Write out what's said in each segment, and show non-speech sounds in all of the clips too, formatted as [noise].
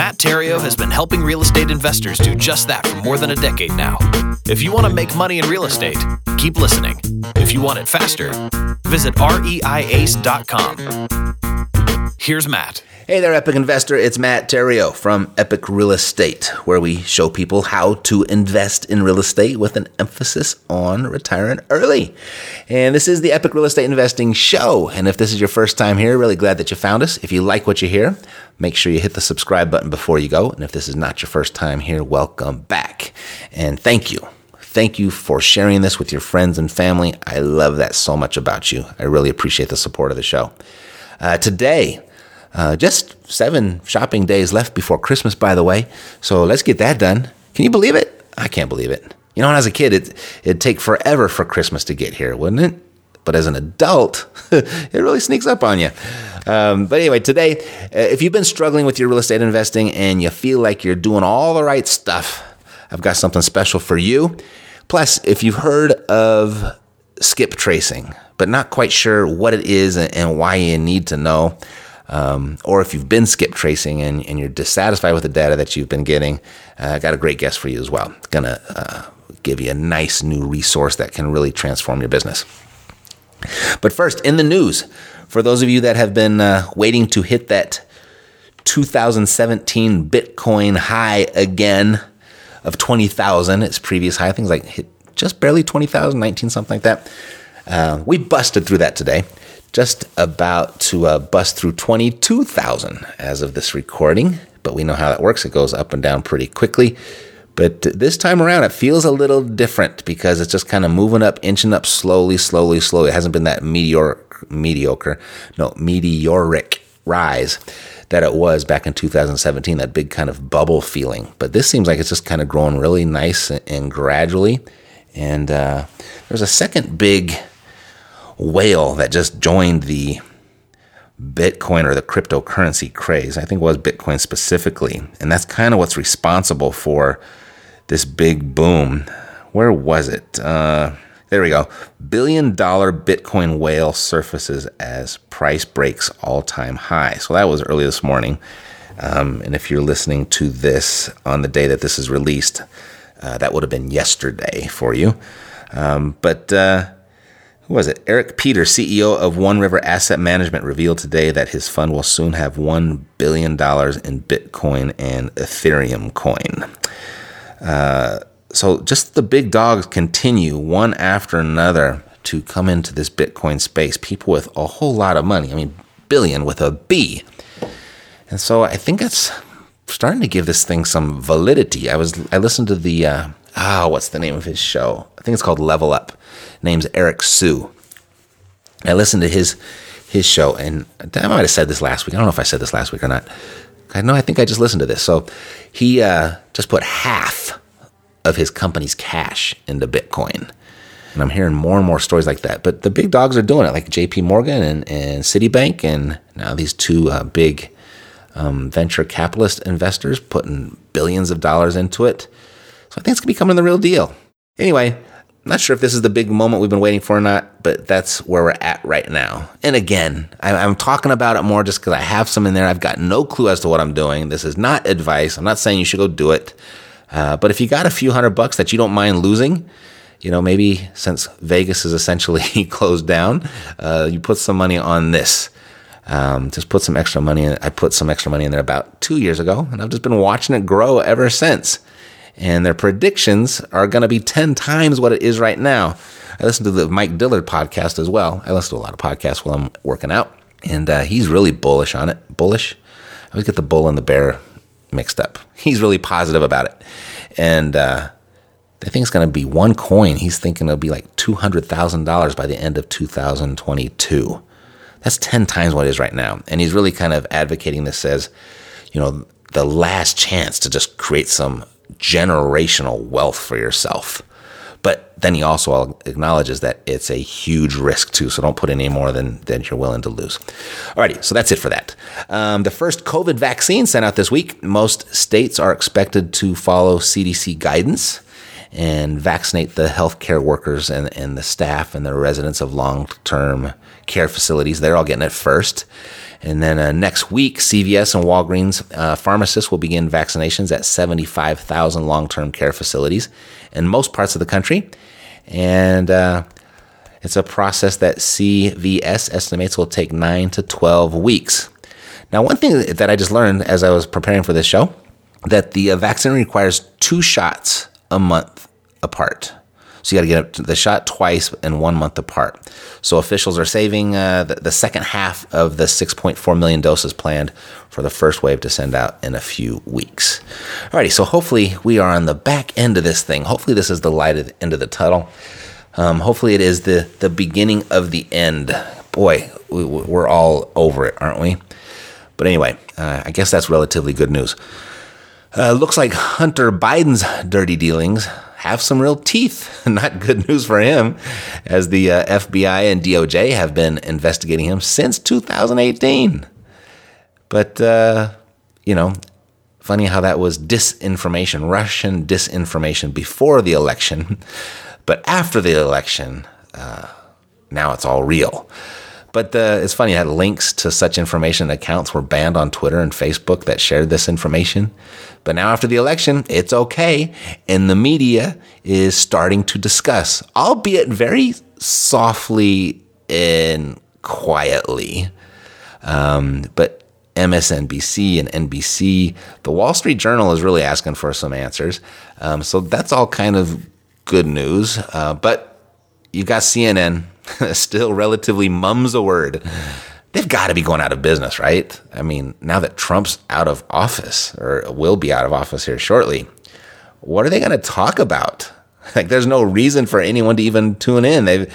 Matt Theriault has been helping real estate investors do just that for more than a decade now. If you want to make money in real estate, keep listening. If you want it faster, visit reiace.com. Here's Matt. Hey there, Epic Investor. It's Matt Theriault from Epic Real Estate, where we show people how to invest in real estate with an emphasis on retiring early. And this is the Epic Real Estate Investing Show. And if this is your first time here, really glad that you found us. If you like what you hear, make sure you hit the subscribe button before you go. And if this is not your first time here, welcome back. And thank you. Thank you for sharing this with your friends and family. I love that so much about you. I really appreciate the support of the show. Uh, today, uh, just seven shopping days left before Christmas, by the way. So let's get that done. Can you believe it? I can't believe it. You know, when I was a kid, it, it'd take forever for Christmas to get here, wouldn't it? But as an adult, [laughs] it really sneaks up on you. Um, but anyway, today, uh, if you've been struggling with your real estate investing and you feel like you're doing all the right stuff, I've got something special for you. Plus, if you've heard of skip tracing, but not quite sure what it is and why you need to know, um, or if you've been skip tracing and, and, you're dissatisfied with the data that you've been getting, uh, I got a great guest for you as well. To uh, give you a nice new resource that can really transform your business. But first, in the news, for those of you that have been uh, waiting to hit that 2017 Bitcoin high again of 20,000, its previous high, things like hit just barely 20,000, 19, something like that. Uh, we busted through that today just about to uh, bust through 22,000 as of this recording, but we know how that works. It goes up and down pretty quickly. But this time around, it feels a little different because it's just kind of moving up, inching up slowly, slowly, slowly. It hasn't been that meteoric, mediocre, no, meteoric rise that it was back in 2017, that big kind of bubble feeling. But this seems like it's just kind of growing really nice and, gradually. And uh, there's a second big whale that just joined the Bitcoin or the cryptocurrency craze. I think it was Bitcoin specifically. And that's kind of what's responsible for this big boom. Where was it? Uh, there we go. Billion dollar Bitcoin whale surfaces as price breaks all time high. So that was early this morning. Um, and if you're listening to this on the day that this is released, uh, that would have been yesterday for you. Um, but uh, who was it? Eric Peter, CEO of One River Asset Management, revealed today that his fund will soon have $1 billion in Bitcoin and Ethereum coin. Uh, so just the big dogs continue one after another to come into this Bitcoin space. People with a whole lot of money. I mean, billion with a B. And so I think it's starting to give this thing some validity. I was I listened to the uh, ah, what's the name of his show? I think it's called Level Up. Name's Eric Siu. I listened to his his show, and I might have said this last week. I don't know if I said this last week or not. I know I think I just listened to this. So he uh, just put half of his company's cash into Bitcoin. And I'm hearing more and more stories like that. But the big dogs are doing it, like JP Morgan and, and Citibank, and now these two uh, big um, venture capitalist investors putting billions of dollars into it. So I think it's going to be coming the real deal. Anyway, I'm not sure if this is the big moment we've been waiting for or not, but that's where we're at right now. And again, I'm talking about it more just because I have some in there. I've got no clue as to what I'm doing. This is not advice. I'm not saying you should go do it. Uh, but if you got a few hundred bucks that you don't mind losing, you know, maybe since Vegas is essentially [laughs] closed down, uh, you put some money on this. Um, just put some extra money in. I put some extra money in there about two years ago, and I've just been watching it grow ever since. and their predictions are going to be 10 times what it is right now. I listen to the Mike Dillard podcast as well. I listen to a lot of podcasts while I'm working out, and uh, he's really bullish on it. Bullish? I always get the bull and the bear mixed up. He's really positive about it. And uh, I think it's going to be one coin. He's thinking it'll be like $200,000 by the end of 2022. That's 10 times what it is right now. And he's really kind of advocating this as, you know, the last chance to just create some generational wealth for yourself. But then he also acknowledges that it's a huge risk too, so don't put any more than, than you're willing to lose. Alrighty, so that's it for that. Um, the first COVID vaccine sent out this week. Most states are expected to follow CDC guidance and vaccinate the healthcare workers and, and the staff and the residents of long term care facilities. They're all getting it first. And then uh, next week, CVS and Walgreens uh, pharmacists will begin vaccinations at 75,000 long term care facilities in most parts of the country. And uh, it's a process that CVS estimates will take 9 to 12 weeks. Now, one thing that I just learned as I was preparing for this show that the uh, vaccine requires two shots a month apart. So you got to get the shot twice and one month apart. So officials are saving uh, the, the, second half of the 6.4 million doses planned for the first wave to send out in a few weeks. Alrighty, so hopefully we are on the back end of this thing. Hopefully this is the light at the end of the tunnel. Um, hopefully it is the the beginning of the end. Boy, we, we're all over it, aren't we? But anyway, uh, I guess that's relatively good news. Uh, looks like Hunter Biden's dirty dealings have some real teeth. [laughs] Not good news for him, as the uh, FBI and DOJ have been investigating him since 2018. But, uh, you know, funny how that was disinformation, Russian disinformation before the election. [laughs] But after the election, uh, now it's all real. But it's funny, it had links to such information. Accounts were banned on Twitter and Facebook that shared this information. But now, after the election, it's okay. And the media is starting to discuss, albeit very softly and quietly. Um, but MSNBC and NBC, the Wall Street Journal is really asking for some answers. Um, so that's all kind of good news. Uh, but you got CNN [laughs] still relatively mums a word. They've got to be going out of business, right? I mean, now that Trump's out of office or will be out of office here shortly, what are they going to talk about? [laughs] Like, there's no reason for anyone to even tune in. They,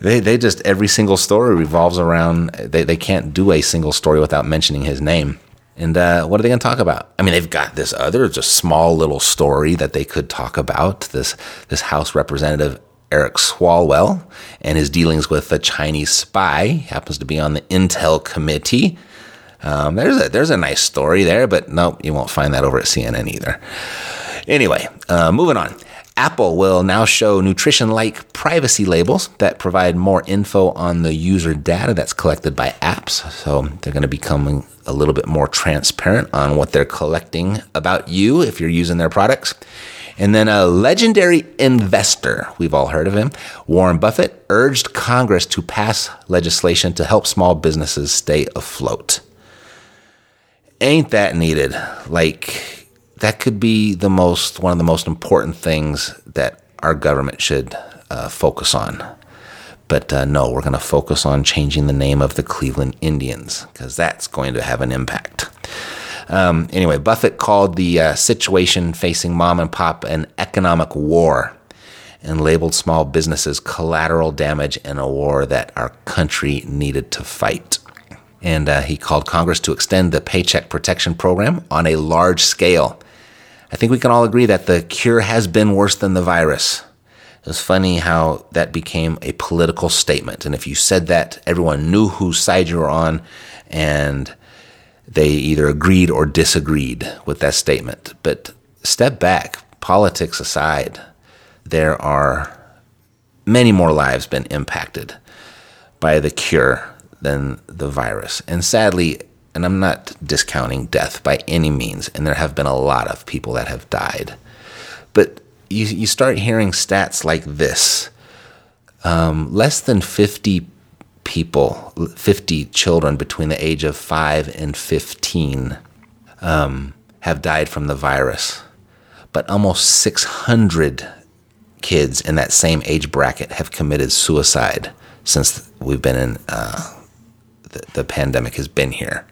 they, they just every single story revolves around. They, they can't do a single story without mentioning his name. And uh, what are they going to talk about? I mean, they've got this other just small little story that they could talk about. This this House Representative Eric Swalwell and his dealings with a Chinese spy. He happens to be on the Intel committee. Um, there's a there's a nice story there, but no, you won't find that over at CNN either. Anyway, uh, moving on. Apple will now show nutrition like privacy labels that provide more info on the user data that's collected by apps. So they're going to become a little bit more transparent on what they're collecting about you if you're using their products. And then a legendary investor, we've all heard of him, Warren Buffett, urged Congress to pass legislation to help small businesses stay afloat. Ain't that needed? Like, that could be the most, one of the most important things that our government should uh, focus on. But uh, no, we're going to focus on changing the name of the Cleveland Indians because that's going to have an impact. Um, anyway, Buffett called the uh, situation facing mom and pop an economic war and labeled small businesses collateral damage in a war that our country needed to fight. And uh, he called Congress to extend the Paycheck Protection Program on a large scale. I think we can all agree that the cure has been worse than the virus. It was funny how that became a political statement. And if you said that, everyone knew whose side you were on. And they either agreed or disagreed with that statement. But step back, politics aside, there are many more lives been impacted by the cure than the virus. And sadly, and I'm not discounting death by any means, and there have been a lot of people that have died. But you, you start hearing stats like this um, less than 50 people, 50 children between the age of 5 and 15, um, have died from the virus. but almost 600 kids in that same age bracket have committed suicide since we've been in uh, the, the pandemic has been here.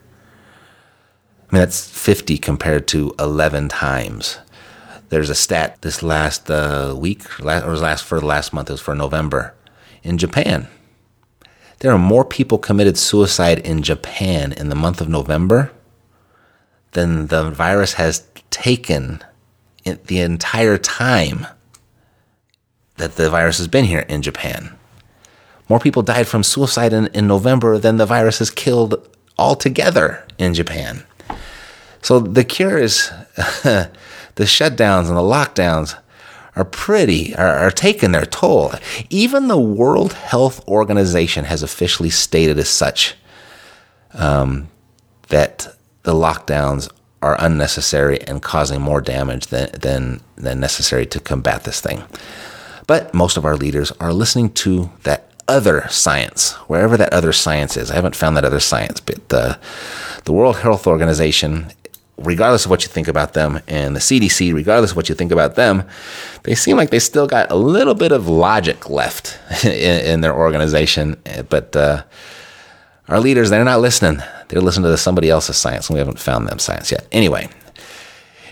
I mean, that's 50 compared to 11 times. There's a stat this last uh, week, or was last for the last month, it was for November, in Japan. There are more people committed suicide in Japan in the month of November than the virus has taken the entire time that the virus has been here in Japan. More people died from suicide in, in November than the virus has killed altogether in Japan. So the cure is [laughs] the shutdowns and the lockdowns are pretty, are, are taking their toll. Even the World Health Organization has officially stated as such um, that the lockdowns are unnecessary and causing more damage than, than, than necessary to combat this thing. But most of our leaders are listening to that other science, wherever that other science is. I haven't found that other science, but the, the World Health Organization, regardless of what you think about them, and the CDC, regardless of what you think about them, they seem like they still got a little bit of logic left [laughs] in, in their organization. But uh, our leaders, they're not listening. They're listening to somebody else's science, and we haven't found them science yet. Anyway,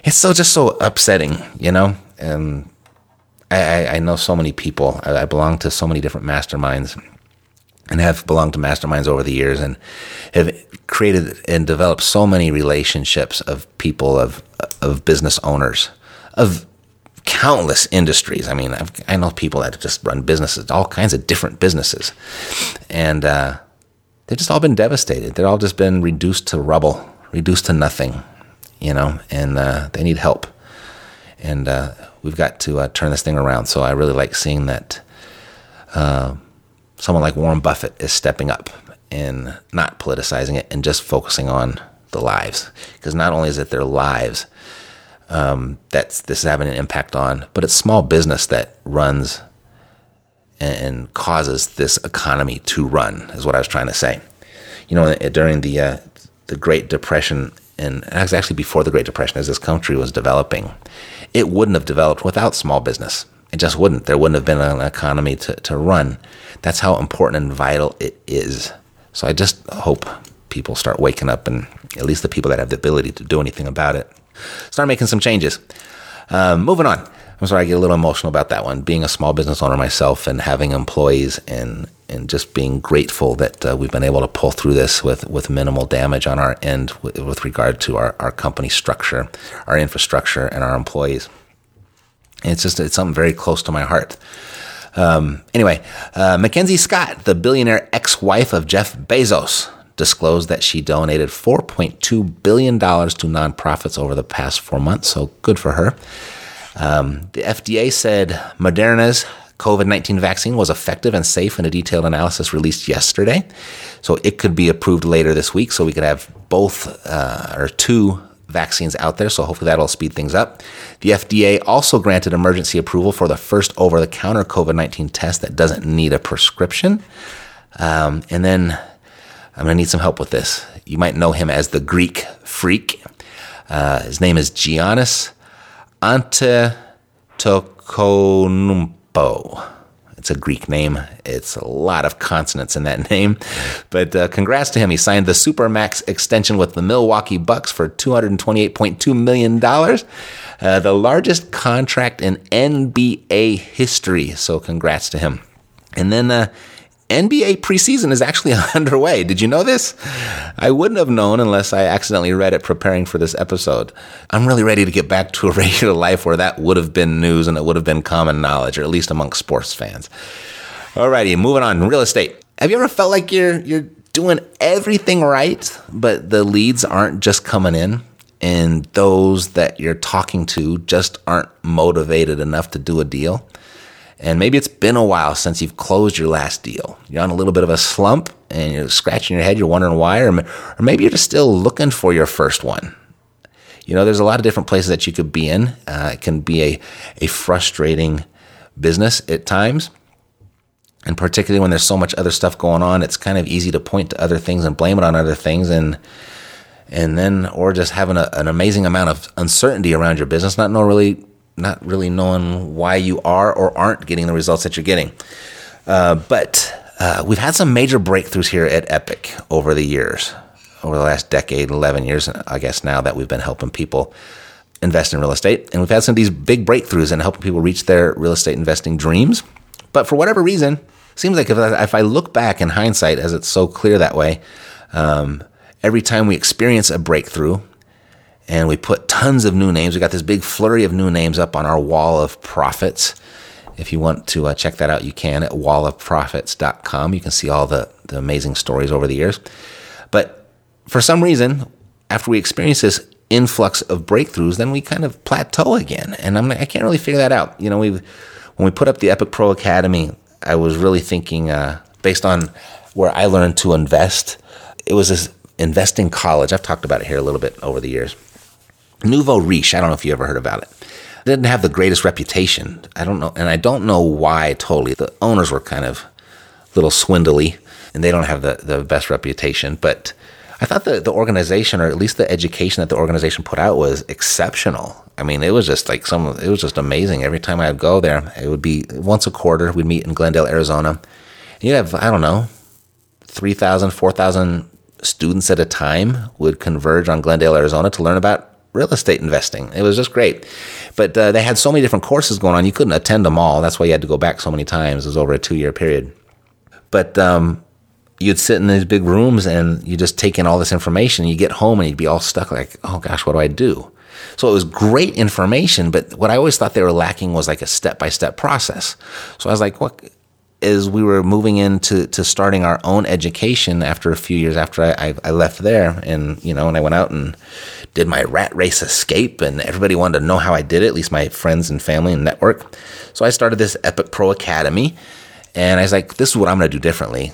it's so just so upsetting, you know? And I, I, know so many people. I, I belong to so many different masterminds and have belonged to masterminds over the years and have created and developed so many relationships of people of of business owners of countless industries. I mean, I've, i know people that just run businesses, all kinds of different businesses, and uh, they've just all been devastated. They've all just been reduced to rubble, reduced to nothing, you know, and uh, they need help. And uh, we've got to uh, turn this thing around. So I really like seeing that uh, someone like Warren Buffett is stepping up and not politicizing it and just focusing on the lives. Because not only is it their lives um, that this is having an impact on, but it's small business that runs and causes this economy to run, is what I was trying to say. You know, during the uh, the Great Depression, and actually before the Great Depression, as this country was developing, it wouldn't have developed without small business. It just wouldn't. There wouldn't have been an economy to, to run. That's how important and vital it is. So I just hope people start waking up and at least the people that have the ability to do anything about it start making some changes. Um, moving on. I'm sorry, I get a little emotional about that one. Being a small business owner myself and having employees and and just being grateful that uh, we've been able to pull through this with, with minimal damage on our end with, with regard to our, our company structure, our infrastructure, and our employees. And it's just it's something very close to my heart. Um, anyway, uh, Mackenzie Scott, the billionaire ex-wife of Jeff Bezos, disclosed that she donated $4.2 billion to nonprofits over the past four months. So good for her. Um, the FDA said Moderna's COVID 19 vaccine was effective and safe in a detailed analysis released yesterday. So it could be approved later this week. So we could have both uh, or two vaccines out there. So hopefully that'll speed things up. The FDA also granted emergency approval for the first over the counter COVID 19 test that doesn't need a prescription. Um, and then I'm going to need some help with this. You might know him as the Greek freak. Uh, his name is Giannis Antetokounmpo. It's a Greek name. It's a lot of consonants in that [laughs] name. But uh, congrats to him. He signed the Supermax extension with the Milwaukee Bucks for $228.2 million, uh, the largest contract in NBA history. So congrats to him. And then uh, NBA preseason is actually [laughs] underway. Did you know this? I wouldn't have known unless I accidentally read it preparing for this episode. I'm really ready to get back to a [laughs] regular life where that would have been news and it would have been common knowledge, or at least among sports fans. Alrighty, moving on. Real estate. Have you ever felt like you're you're doing everything right, but the leads aren't just coming in? And those that you're talking to just aren't motivated enough to do a deal? And maybe it's been a while since you've closed your last deal. You're on a little bit of a slump and you're scratching your head. You're wondering why, or, or maybe you're just still looking for your first one. You know, there's a lot of different places that you could be in. Uh, it can be a, a frustrating business at times. And particularly when there's so much other stuff going on, it's kind of easy to point to other things and blame it on other things. And and then, or just having a, an amazing amount of uncertainty around your business, not know really not really knowing why you are or aren't getting the results that you're getting. Uh, but uh, we've had some major breakthroughs here at Epic over the years, over the last decade, 11 years, I guess now that we've been helping people invest in real estate. And we've had some of these big breakthroughs in helping people reach their real estate investing dreams. But for whatever reason, seems like if I, if I look back in hindsight, as it's so clear that way, um, every time we experience a breakthrough, and we put tons of new names. We got this big flurry of new names up on our wall of profits. If you want to uh, check that out, you can at wallofprofits.com. You can see all the, the amazing stories over the years. But for some reason, after we experience this influx of breakthroughs, then we kind of plateau again. And I'm, I can't really figure that out. You know, we when we put up the Epic Pro Academy, I was really thinking uh, based on where I learned to invest. It was this investing college. I've talked about it here a little bit over the years. Nouveau Riche. I don't know if you ever heard about it. Didn't have the greatest reputation. I don't know, and I don't know why totally. The owners were kind of a little swindly, and they don't have the, the best reputation. But I thought the, the organization, or at least the education that the organization put out, was exceptional. I mean, it was just like some. It was just amazing. Every time I'd go there, it would be once a quarter. We'd meet in Glendale, Arizona. You have I don't know, 3,000, 4,000 students at a time would converge on Glendale, Arizona to learn about real estate investing. It was just great. But uh, they had so many different courses going on, you couldn't attend them all. That's why you had to go back so many times. It was over a two year period. But um, you'd sit in these big rooms and you just take in all this information. You get home and you'd be all stuck like, oh gosh, what do I do? So it was great information, but what I always thought they were lacking was like a step by step process. So I was like, what? As we were moving into to starting our own education after a few years after I, I, I left there, and you know, and I went out and did my rat race escape, and everybody wanted to know how I did it, at least my friends and family and network. So I started this Epic Pro Academy. And I was like, this is what I'm going to do differently.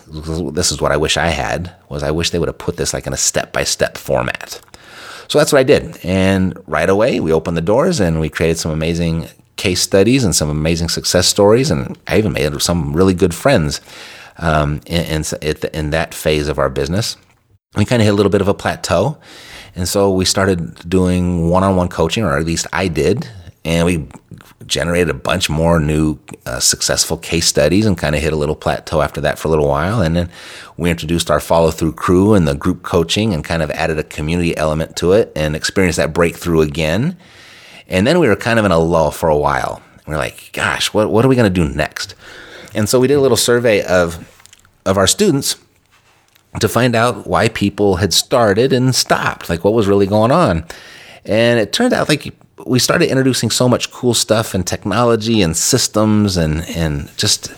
This is what I wish I had was I wish they would have put this like in a step-by-step format. So that's what I did. And right away, we opened the doors and we created some amazing case studies and some amazing success stories. And I even made some really good friends um, in, in, in that phase of our business. We kind of hit a little bit of a plateau. And so we started doing one on one coaching, or at least I did. And we generated a bunch more new uh, successful case studies and kind of hit a little plateau after that for a little while. And then we introduced our follow through crew and the group coaching and kind of added a community element to it and experienced that breakthrough again. And then we were kind of in a lull for a while. We we're like, gosh, what, what are we going to do next? And so we did a little survey of, of our students to find out why people had started and stopped, like what was really going on. And it turned out like we started introducing so much cool stuff and technology and systems and, and just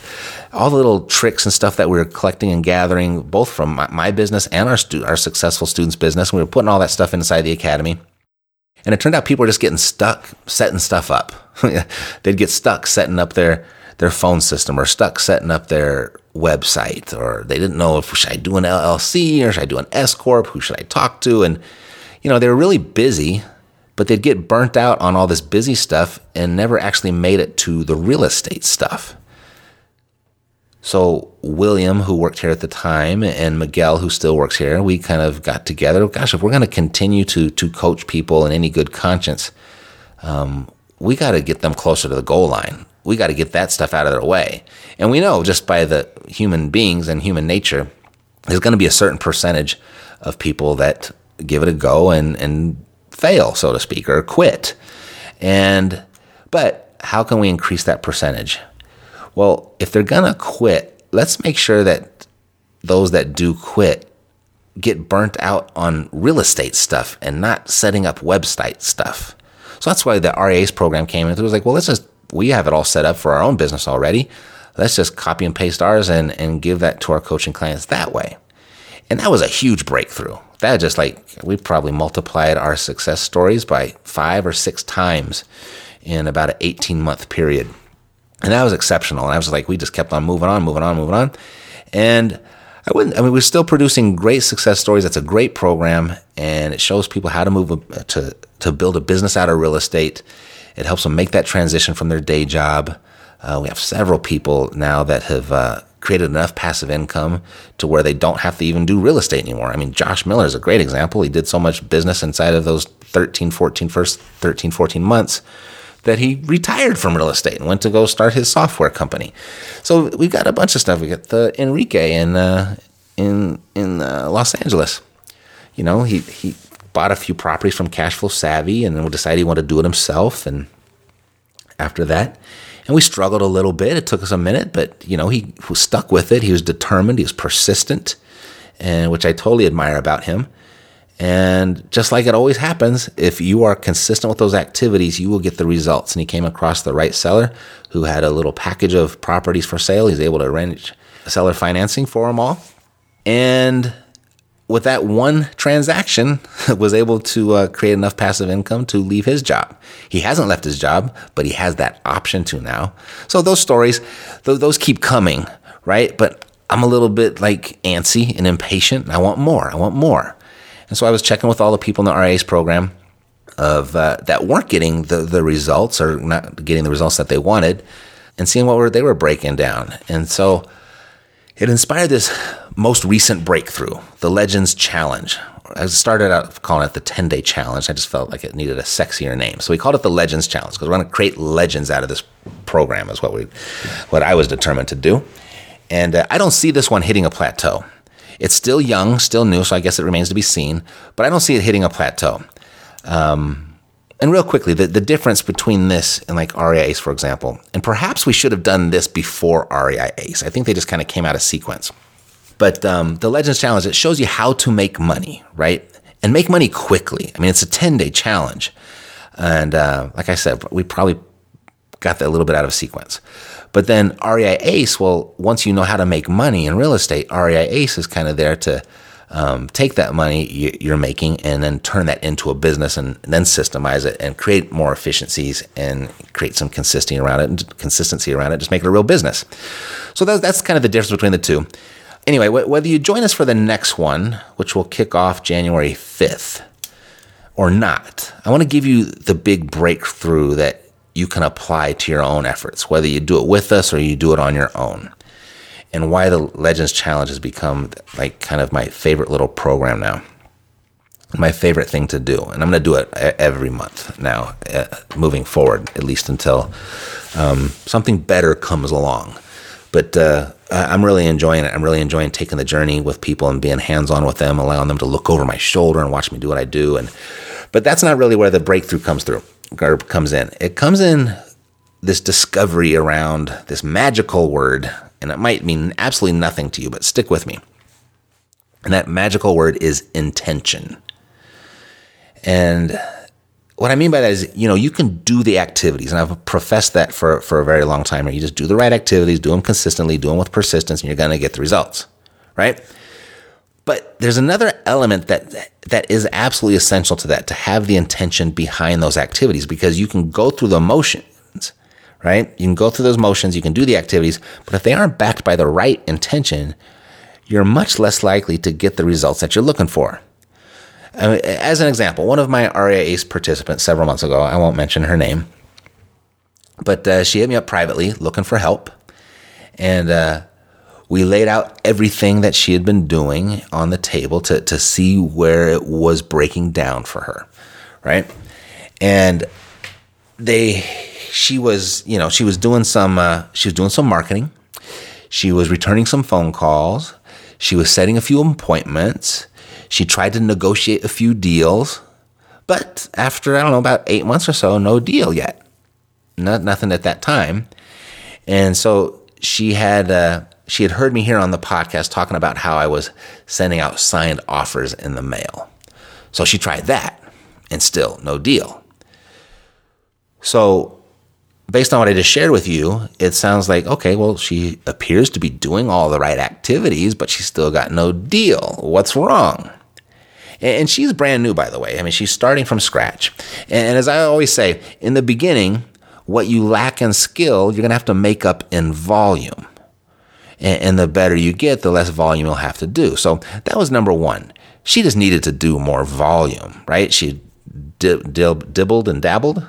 all the little tricks and stuff that we were collecting and gathering, both from my, my business and our, stu- our successful students' business. We were putting all that stuff inside the academy. And it turned out people were just getting stuck setting stuff up. [laughs] They'd get stuck setting up their, their phone system or stuck setting up their website or they didn't know if should I do an LLC or should I do an S corp? Who should I talk to? And you know they were really busy, but they'd get burnt out on all this busy stuff and never actually made it to the real estate stuff. So William, who worked here at the time, and Miguel, who still works here, we kind of got together. Gosh, if we're going to continue to to coach people in any good conscience, um, we got to get them closer to the goal line we got to get that stuff out of their way. And we know just by the human beings and human nature, there's going to be a certain percentage of people that give it a go and, and fail, so to speak, or quit. And, but how can we increase that percentage? Well, if they're going to quit, let's make sure that those that do quit get burnt out on real estate stuff and not setting up website stuff. So that's why the RAs program came in. It was like, well, let's just we have it all set up for our own business already. Let's just copy and paste ours and, and give that to our coaching clients that way. And that was a huge breakthrough. That just like, we probably multiplied our success stories by five or six times in about an 18 month period. And that was exceptional. And I was like, we just kept on moving on, moving on, moving on. And I wouldn't, I mean, we're still producing great success stories. That's a great program and it shows people how to move to, to build a business out of real estate it helps them make that transition from their day job. Uh, we have several people now that have uh, created enough passive income to where they don't have to even do real estate anymore. I mean, Josh Miller is a great example. He did so much business inside of those 13, 14, first 13, 14 months that he retired from real estate and went to go start his software company. So we've got a bunch of stuff. We got the Enrique in uh, in in uh, Los Angeles. You know, he he bought a few properties from Cashflow Savvy and then decided he wanted to do it himself. And after that, and we struggled a little bit. It took us a minute, but you know, he was stuck with it. He was determined. He was persistent, and which I totally admire about him. And just like it always happens, if you are consistent with those activities, you will get the results. And he came across the right seller who had a little package of properties for sale. He's able to arrange seller financing for them all. And with that one transaction, [laughs] was able to uh, create enough passive income to leave his job. He hasn't left his job, but he has that option to now. So those stories, th- those keep coming, right? But I'm a little bit like antsy and impatient, and I want more. I want more. And so I was checking with all the people in the REI Ace program of uh, that weren't getting the, the results or not getting the results that they wanted and seeing what were, they were breaking down. And so it inspired this most recent breakthrough, the Legends Challenge. I started out calling it the 10 day challenge. I just felt like it needed a sexier name. So we called it the Legends Challenge because we're going to create legends out of this program, is what, we, what I was determined to do. And uh, I don't see this one hitting a plateau. It's still young, still new, so I guess it remains to be seen, but I don't see it hitting a plateau. Um, and real quickly, the, the difference between this and like REI Ace, for example, and perhaps we should have done this before REI Ace. I think they just kind of came out of sequence. But um, the Legends Challenge, it shows you how to make money, right? And make money quickly. I mean, it's a 10 day challenge. And uh, like I said, we probably got that a little bit out of sequence. But then REI Ace, well, once you know how to make money in real estate, REI Ace is kind of there to um, take that money you're making and then turn that into a business and then systemize it and create more efficiencies and create some consistency around it and consistency around it, just make it a real business. So that's, that's kind of the difference between the two. Anyway, whether you join us for the next one, which will kick off January 5th, or not, I want to give you the big breakthrough that you can apply to your own efforts, whether you do it with us or you do it on your own. And why the Legends Challenge has become like kind of my favorite little program now. My favorite thing to do. And I'm going to do it every month now, uh, moving forward, at least until um, something better comes along. But uh, I'm really enjoying it. I'm really enjoying taking the journey with people and being hands on with them, allowing them to look over my shoulder and watch me do what I do. And but that's not really where the breakthrough comes through comes in. It comes in this discovery around this magical word, and it might mean absolutely nothing to you, but stick with me. And that magical word is intention. And what I mean by that is, you know, you can do the activities, and I've professed that for, for a very long time. You just do the right activities, do them consistently, do them with persistence, and you're going to get the results, right? But there's another element that that is absolutely essential to that to have the intention behind those activities because you can go through the motions, right? You can go through those motions, you can do the activities, but if they aren't backed by the right intention, you're much less likely to get the results that you're looking for. as an example, one of my REI Ace participants several months ago, I won't mention her name, but uh, she hit me up privately looking for help. And uh, we laid out everything that she had been doing on the table to, to see where it was breaking down for her, right? And they, she was, you know, she was doing some, uh, she was doing some marketing. She was returning some phone calls. She was setting a few appointments. She tried to negotiate a few deals. But after, I don't know, about eight months or so, no deal yet. Not, nothing at that time. And so she had, uh, she had heard me here on the podcast talking about how I was sending out signed offers in the mail. So she tried that and still no deal. So, based on what I just shared with you, it sounds like okay, well, she appears to be doing all the right activities, but she's still got no deal. What's wrong? And she's brand new, by the way. I mean, she's starting from scratch. And as I always say, in the beginning, what you lack in skill, you're going to have to make up in volume and, and the better you get, the less volume you'll have to do. So that was number one. She just needed to do more volume, right? She dib, dib, dibbled and dabbled.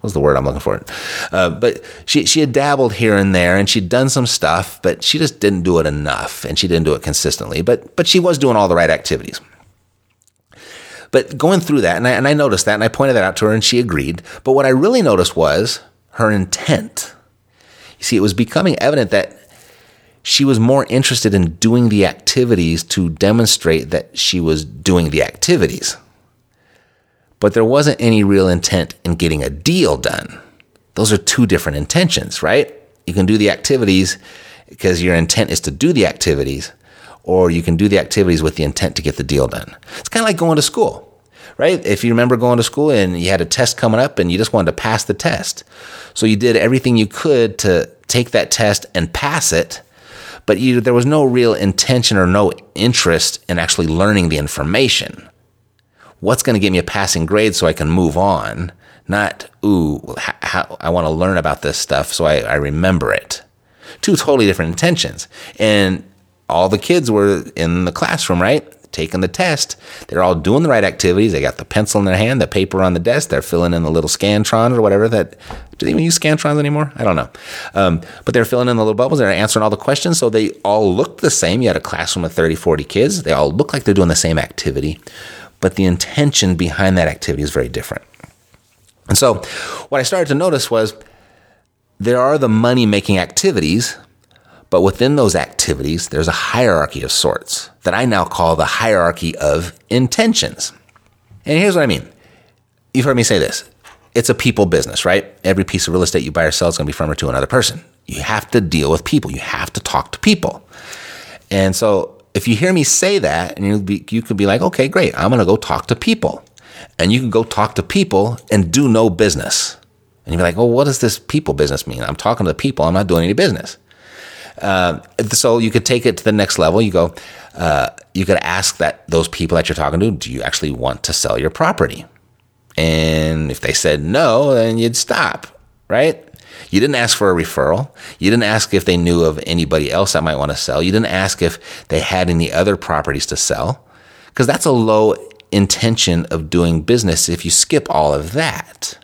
What's the word I'm looking for? Uh, but she she had dabbled here and there, and she'd done some stuff, but she just didn't do it enough, and she didn't do it consistently. But but she was doing all the right activities. But going through that, and I, and I noticed that, and I pointed that out to her, and she agreed. But what I really noticed was her intent. You see, it was becoming evident that she was more interested in doing the activities to demonstrate that she was doing the activities. But there wasn't any real intent in getting a deal done. Those are two different intentions, right? You can do the activities because your intent is to do the activities, or you can do the activities with the intent to get the deal done. It's kind of like going to school, right? If you remember going to school and you had a test coming up and you just wanted to pass the test. So you did everything you could to take that test and pass it, but you, there was no real intention or no interest in actually learning the information. What's going to give me a passing grade so I can move on? Not, ooh, I want to learn about this stuff so I, I remember it. Two totally different intentions. And all the kids were in the classroom, right? Taking the test. They're all doing the right activities. They got the pencil in their hand, the paper on the desk. They're filling in the little Scantron or whatever that. Do they even use Scantrons anymore? I don't know. Um, but they're filling in the little bubbles. They're answering all the questions. So they all look the same. You had a classroom of 30, 40 kids. They all look like they're doing the same activity. But the intention behind that activity is very different. And so what I started to notice was there are the money making activities, but within those activities, there's a hierarchy of sorts that I now call the hierarchy of intentions. And here's what I mean you've heard me say this it's a people business, right? Every piece of real estate you buy or sell is going to be from or to another person. You have to deal with people, you have to talk to people. And so if you hear me say that, and you be, you could be like, okay, great, I'm going to go talk to people and you can go talk to people and do no business. And you'd be like, well, what does this people business mean? I'm talking to people, I'm not doing any business. Uh, so you could take it to the next level. You go, uh, you could ask that those people that you're talking to, do you actually want to sell your property? And if they said no, then you'd stop, right? You didn't ask for a referral. You didn't ask if they knew of anybody else that might want to sell. You didn't ask if they had any other properties to sell, because that's a low intention of doing business if you skip all of that.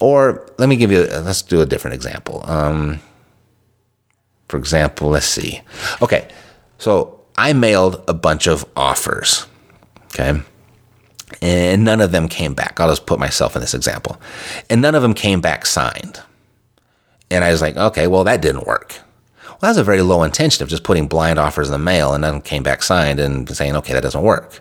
Or let me give you, let's do a different example. Um, for example, let's see. Okay, so I mailed a bunch of offers, okay? And none of them came back. I'll just put myself in this example. And none of them came back signed. And I was like, okay, well, that didn't work. Well, that's a very low intention of just putting blind offers in the mail and none came back signed and saying, okay, that doesn't work.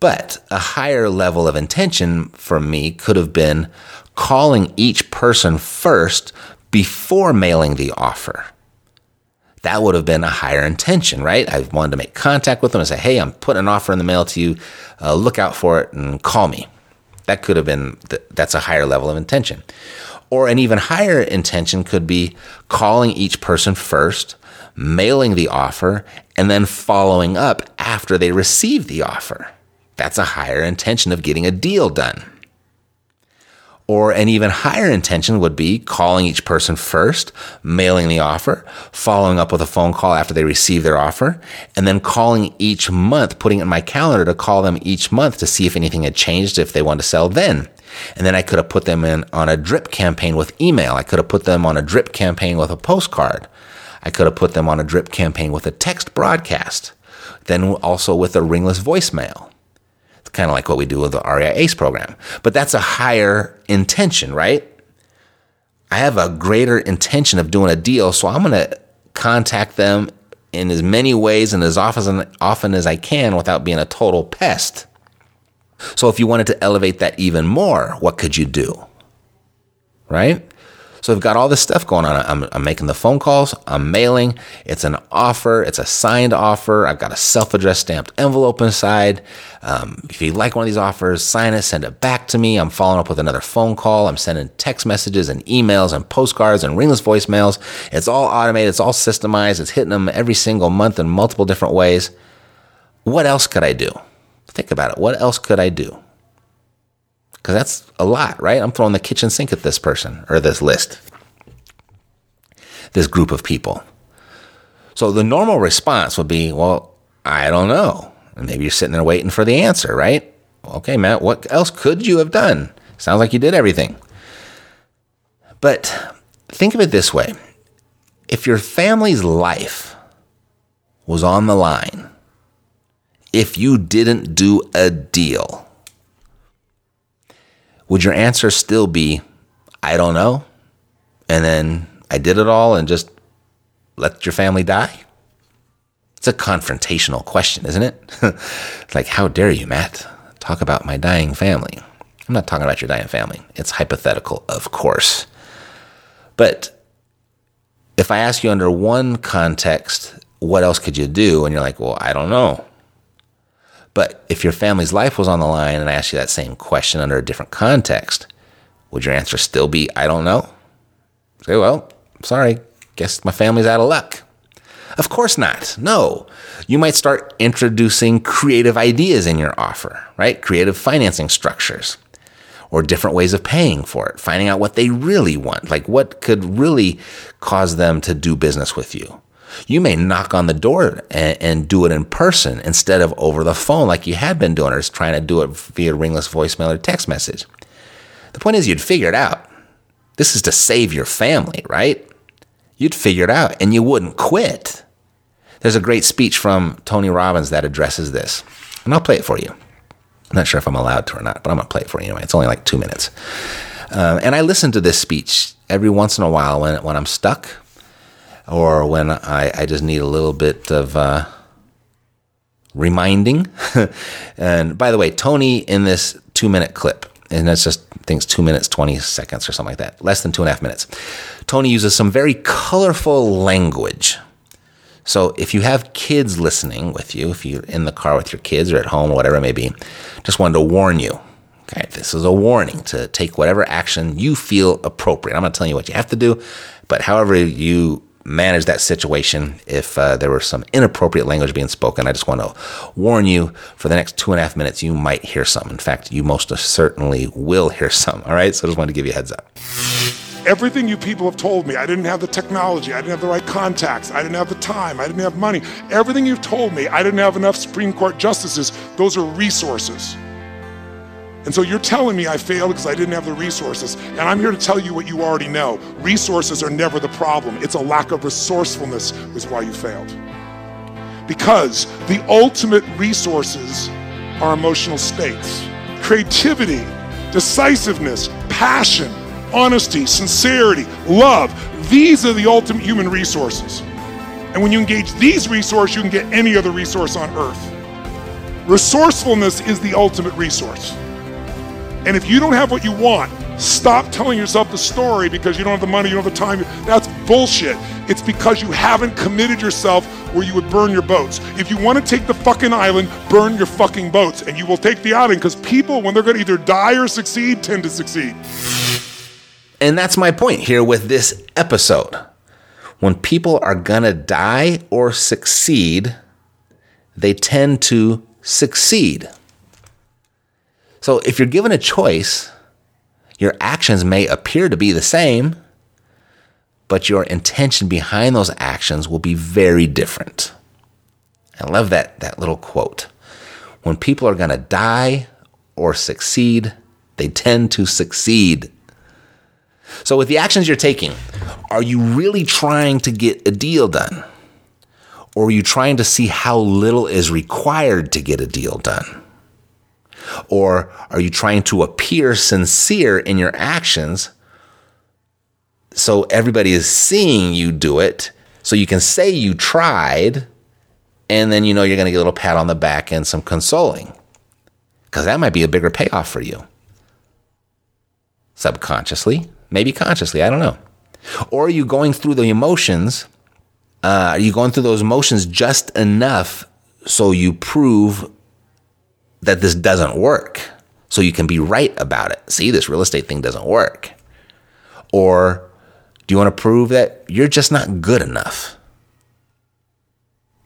But a higher level of intention for me could have been calling each person first before mailing the offer. That would have been a higher intention, right? I wanted to make contact with them and say, hey, I'm putting an offer in the mail to you. Uh, look out for it and call me. That could have been, th- that's a higher level of intention. Or an even higher intention could be calling each person first, mailing the offer, and then following up after they receive the offer. That's a higher intention of getting a deal done. Or an even higher intention would be calling each person first, mailing the offer, following up with a phone call after they receive their offer, and then calling each month, putting it in my calendar to call them each month to see if anything had changed, if they wanted to sell then. And then I could have put them in on a drip campaign with email. I could have put them on a drip campaign with a postcard. I could have put them on a drip campaign with a text broadcast. Then also with a ringless voicemail kind of like what we do with the REI ACE program. But that's a higher intention, right? I have a greater intention of doing a deal, so I'm going to contact them in as many ways and as often, often as I can without being a total pest. So if you wanted to elevate that even more, what could you do? Right? So I've got all this stuff going on. I'm, I'm, making the phone calls, I'm mailing. It's an offer, it's a signed offer. I've got a self addressed stamped envelope inside. Um, if you like one of these offers, sign it, send it back to me. I'm following up with another phone call. I'm sending text messages and emails and postcards and ringless voicemails. It's all automated, it's all systemized, it's hitting them every single month in multiple different ways. What else could I do? Think about it. What else could I do? Because that's a lot, right? I'm throwing the kitchen sink at this person or this list, this group of people. So the normal response would be, well, I don't know. And maybe you're sitting there waiting for the answer, right? Okay, Matt, what else could you have done? Sounds like you did everything. But think of it this way if your family's life was on the line if you didn't do a deal? Would your answer still be, I don't know? And then I did it all and just let your family die? It's a confrontational question, isn't it? [laughs] it's like, how dare you, Matt, talk about my dying family? I'm not talking about your dying family. It's hypothetical, of course. But if I ask you under one context, what else could you do? And you're like, well, I don't know. But if your family's life was on the line and I asked you that same question under a different context, would your answer still be, I don't know? Say, well, sorry, guess my family's out of luck. Of course not. No. You might start introducing creative ideas in your offer, right? Creative financing structures or different ways of paying for it, finding out what they really want, like what could really cause them to do business with you. You may knock on the door and, and, do it in person instead of over the phone like you had been doing or trying to do it via ringless voicemail or text message. The point is, you'd figure it out. This is to save your family, right? You'd figure it out and you wouldn't quit. There's a great speech from Tony Robbins that addresses this, and I'll play it for you. I'm not sure if I'm allowed to or not, but I'm going to play it for you anyway. It's only like two minutes. Um, and I listen to this speech every once in a while when, when I'm stuck or when I, I just need a little bit of uh, reminding. [laughs] and by the way, Tony in this two minute clip, and that's just it's two minutes, 20 seconds or something like that, less than two and a half minutes. Tony uses some very colorful language so if you have kids listening with you, if you're in the car with your kids or at home or whatever it may be, just wanted to warn you. Okay, this is a warning to take whatever action you feel appropriate. I'm not telling you what you have to do, but however you manage that situation, if uh, there were some inappropriate language being spoken, I just want to warn you for the next two and a half minutes, you might hear some. In fact, you most certainly will hear some. All right, so I just wanted to give you a heads up. Everything you people have told me, I didn't have the technology, I didn't have the right contacts, I didn't have the time, I didn't have money. Everything you've told me, I didn't have enough Supreme Court justices. Those are resources. And so you're telling me I failed because I didn't have the resources. And I'm here to tell you what you already know. Resources are never the problem. It's a lack of resourcefulness is why you failed. Because the ultimate resources are emotional states. Creativity, decisiveness, passion, honesty, sincerity, love. These are the ultimate human resources. And when you engage these resources, you can get any other resource on earth. Resourcefulness is the ultimate resource. And if you don't have what you want, stop telling yourself the story because you don't have the money, you don't have the time. That's bullshit. It's because you haven't committed yourself where you would burn your boats. If you want to take the fucking island, burn your fucking boats, and you will take the island because people, when they're going to either die or succeed, tend to succeed. And that's my point here with this episode. When people are going to die or succeed, they tend to succeed. So if you're given a choice, your actions may appear to be the same, but your intention behind those actions will be very different. I love that, that little quote. When people are going to die or succeed, they tend to succeed. So, with the actions you're taking, are you really trying to get a deal done? Or are you trying to see how little is required to get a deal done? Or are you trying to appear sincere in your actions so everybody is seeing you do it so you can say you tried and then you know you're going to get a little pat on the back and some consoling? Because that might be a bigger payoff for you. Subconsciously, maybe consciously, I don't know. Or are you going through the emotions? Uh, are you going through those emotions just enough so you prove that this doesn't work? So you can be right about it. See, this real estate thing doesn't work. Or do you want to prove that you're just not good enough?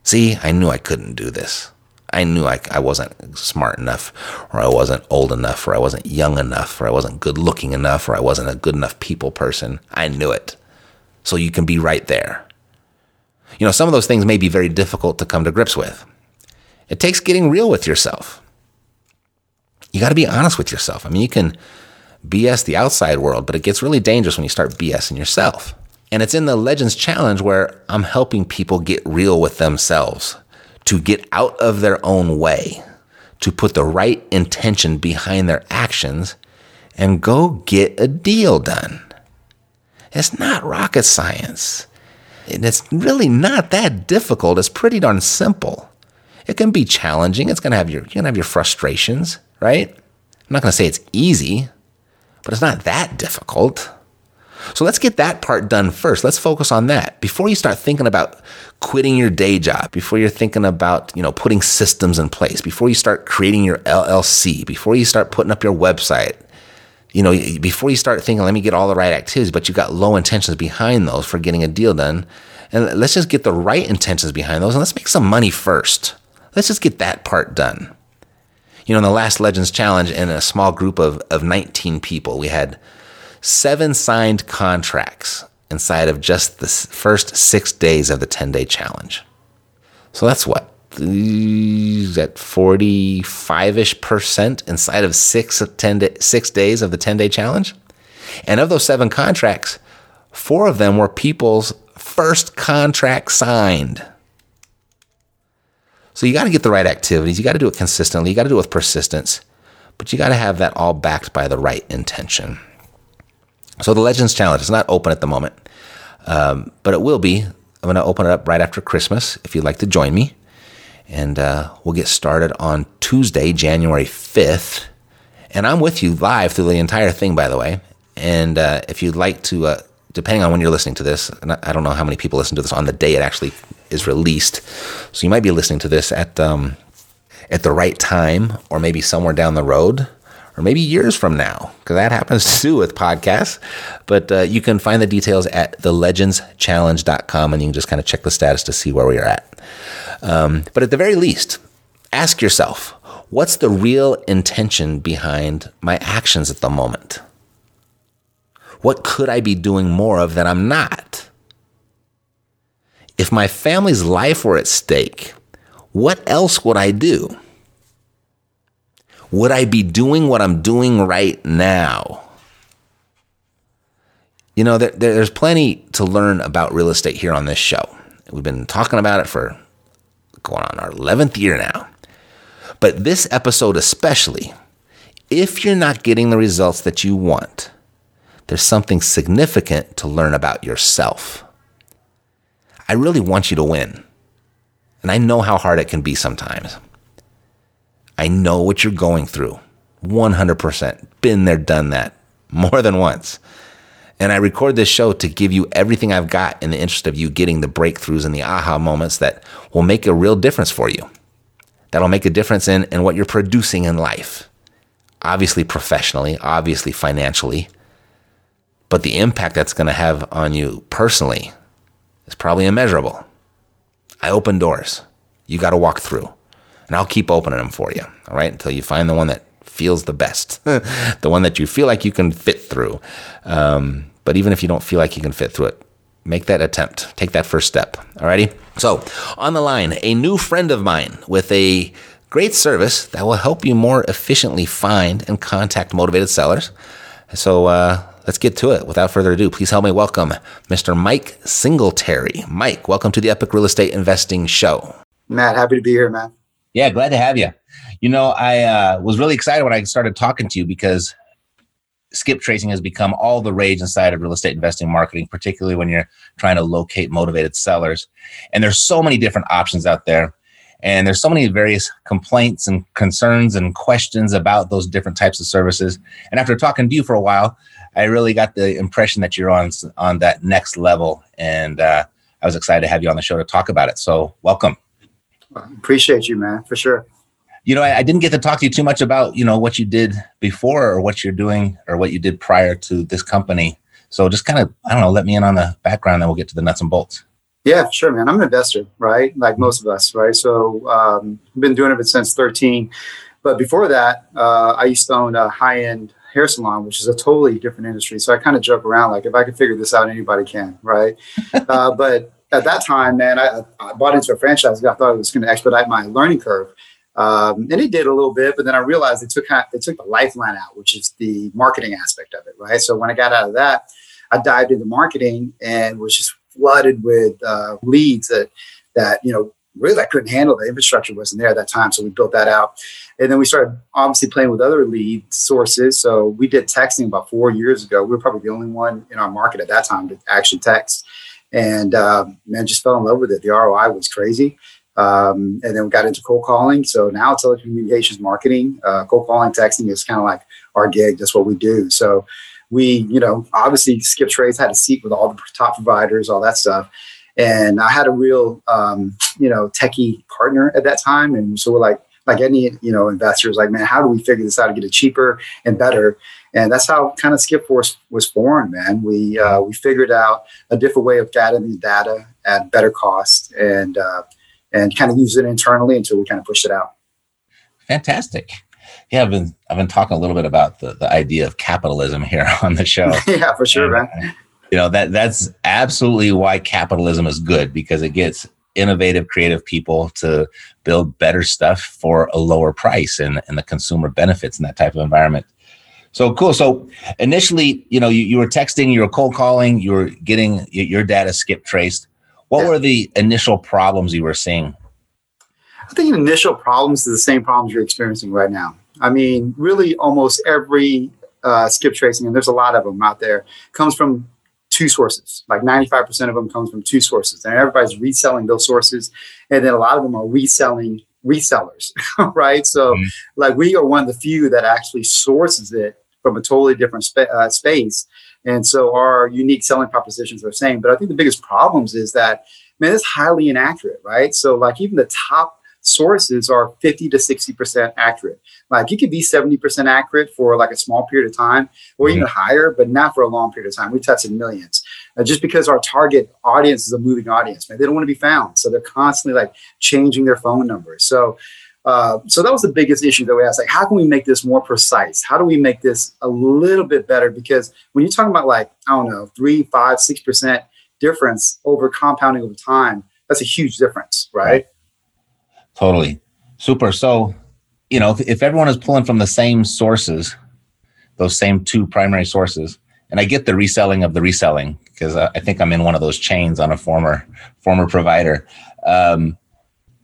See, I knew I couldn't do this. I knew I, I wasn't smart enough, or I wasn't old enough, or I wasn't young enough, or I wasn't good looking enough, or I wasn't a good enough people person. I knew it. So you can be right there. You know, some of those things may be very difficult to come to grips with. It takes getting real with yourself. You got to be honest with yourself. I mean, you can BS the outside world, but it gets really dangerous when you start BSing yourself. And it's in the Legends Challenge where I'm helping people get real with themselves to get out of their own way, to put the right intention behind their actions, and go get a deal done. It's not rocket science. And it's really not that difficult. It's pretty darn simple. It can be challenging. It's gonna have your you're gonna have your frustrations, right? I'm not gonna say it's easy, but it's not that difficult. So let's get that part done first. Let's focus on that before you start thinking about quitting your day job, before you're thinking about, you know, putting systems in place, before you start creating your LLC, before you start putting up your website. You know, before you start thinking, let me get all the right activities, but you've got low intentions behind those for getting a deal done. And let's just get the right intentions behind those and let's make some money first. Let's just get that part done. You know, in the last Legends Challenge, in a small group of, of 19 people, we had seven signed contracts inside of just the first six days of the 10 day challenge. So that's what? That 45 ish percent inside of six, 10 day, six days of the 10 day challenge? And of those seven contracts, four of them were people's first contract signed. So you got to get the right activities. You got to do it consistently. You got to do it with persistence, but you got to have that all backed by the right intention. So the Legends Challenge is not open at the moment, um, but it will be. I'm going to open it up right after Christmas if you'd like to join me. And uh, we'll get started on Tuesday, January 5th. And I'm with you live through the entire thing, by the way. And uh, if you'd like to, uh, depending on when you're listening to this, and I don't know how many people listen to this on the day it actually is released. So you might be listening to this at um, at the right time, or maybe somewhere down the road or maybe years from now, because that happens [laughs] too with podcasts. But uh, you can find the details at thelegendschallenge.com and you can just kind of check the status to see where we are at. Um, but at the very least, ask yourself what's the real intention behind my actions at the moment? What could I be doing more of that I'm not? If my family's life were at stake, what else would I do? Would I be doing what I'm doing right now? You know, there, there's plenty to learn about real estate here on this show. We've been talking about it for going on our 11th year now. But this episode, especially, if you're not getting the results that you want, there's something significant to learn about yourself. I really want you to win. And I know how hard it can be sometimes. I know what you're going through. 100%. Been there, done that [laughs] more than once. And I record this show to give you everything I've got in the interest of you getting the breakthroughs and the aha moments that will make a real difference for you. That'll make a difference in, in what you're producing in life. Obviously, professionally, obviously, financially. But the impact that's going to have on you personally is probably immeasurable. I open doors. You got to walk through and I'll keep opening them for you. All right, until you find the one that feels the best, [laughs] the one that you feel like you can fit through. Um, but even if you don't feel like you can fit through it, make that attempt. Take that first step. Alrighty. So on the line, a new friend of mine with a great service that will help you more efficiently find and contact motivated sellers. So uh, let's get to it. Without further ado, please help me welcome Mr. Mike Singletary. Mike, welcome to the Epic Real Estate Investing Show. Matt, happy to be here, man. Yeah, glad to have you. You know, I uh, was really excited when I started talking to you because skip tracing has become all the rage inside of real estate investing marketing, particularly when you're trying to locate motivated sellers. And there's so many different options out there. And there's so many various complaints and concerns and questions about those different types of services. And after talking to you for a while, I really got the impression that you're on on that next level. And uh, I was excited to have you on the show to talk about it. So welcome. Appreciate you, man, for sure. You know, I, I, didn't get to talk to you too much about, you know, what you did before or what you're doing or what you did prior to this company. So just kind of, I don't know, let me in on the background and we'll get to the nuts and bolts. Yeah, sure, man. I'm an investor, right? Like most of us, right? So um, I've been doing it since 13. But before that, uh, I used to own a high end hair salon, which is a totally different industry. So I kind of joke around like, if I could figure this out, anybody can, right? [laughs] uh, but at that time, man, I, I bought into a franchise. I thought it was going to expedite my learning curve. Um, and it did a little bit, but then I realized it took it took the lifeline out, which is the marketing aspect of it, right? So when I got out of that, I dived into marketing and was just flooded with uh, leads that that you know really I couldn't handle the infrastructure wasn't there at that time. So we built that out. And then we started obviously playing with other lead sources. So we did texting about four years ago. We were probably the only one in our market at that time to actually text. And uh, man, just fell in love with it. The ROI was crazy. Um, and then we got into cold calling. So now telecommunications marketing, uh, cold calling, texting is kind of like our gig. That's what we do. So we, you know, obviously Skip Trades had a seat with all the top providers, all that stuff. And I had a real, um, you know, techie partner at that time. And so we're like, like any, you know, investors, like, man, how do we figure this out to get it cheaper and better? And that's how kind of Skip Force was born, man. We uh, we figured out a different way of gathering data at better cost and uh, and kind of use it internally until we kind of pushed it out. Fantastic. Yeah, I've been I've been talking a little bit about the, the idea of capitalism here [laughs] on the show. [laughs] yeah, for sure, and, man. You know that that's absolutely why capitalism is good because it gets innovative, creative people to build better stuff for a lower price and, and the consumer benefits in that type of environment. So cool. So initially, you know, you, you were texting, you were cold calling, you were getting your data skip traced. What yeah. were the initial problems you were seeing? I think initial problems are the same problems you're experiencing right now. I mean, really, almost every uh, skip tracing, and there's a lot of them out there, comes from two sources. Like 95% of them comes from two sources, and everybody's reselling those sources, and then a lot of them are reselling resellers, [laughs] right? So, mm-hmm. like, we are one of the few that actually sources it from a totally different uh, space, and so our unique selling propositions are the same. But I think the biggest problems is that man, it's highly inaccurate, right? So, like, even the top sources are 50 to 60% accurate. Like you could be 70% accurate for like a small period of time or even mm-hmm. higher, but not for a long period of time. We've tested millions uh, just because our target audience is a moving audience, man. They don't want to be found. So they're constantly like changing their phone numbers. So, uh, so that was the biggest issue that we asked. Like, how can we make this more precise? How do we make this a little bit better? Because when you're talking about like, I don't know, three, five, six percent difference over compounding over time, that's a huge difference, right? Totally. Super. So, you know, if, if everyone is pulling from the same sources, those same two primary sources, and I get the reselling of the reselling because I, I think I'm in one of those chains on a former former provider. Um,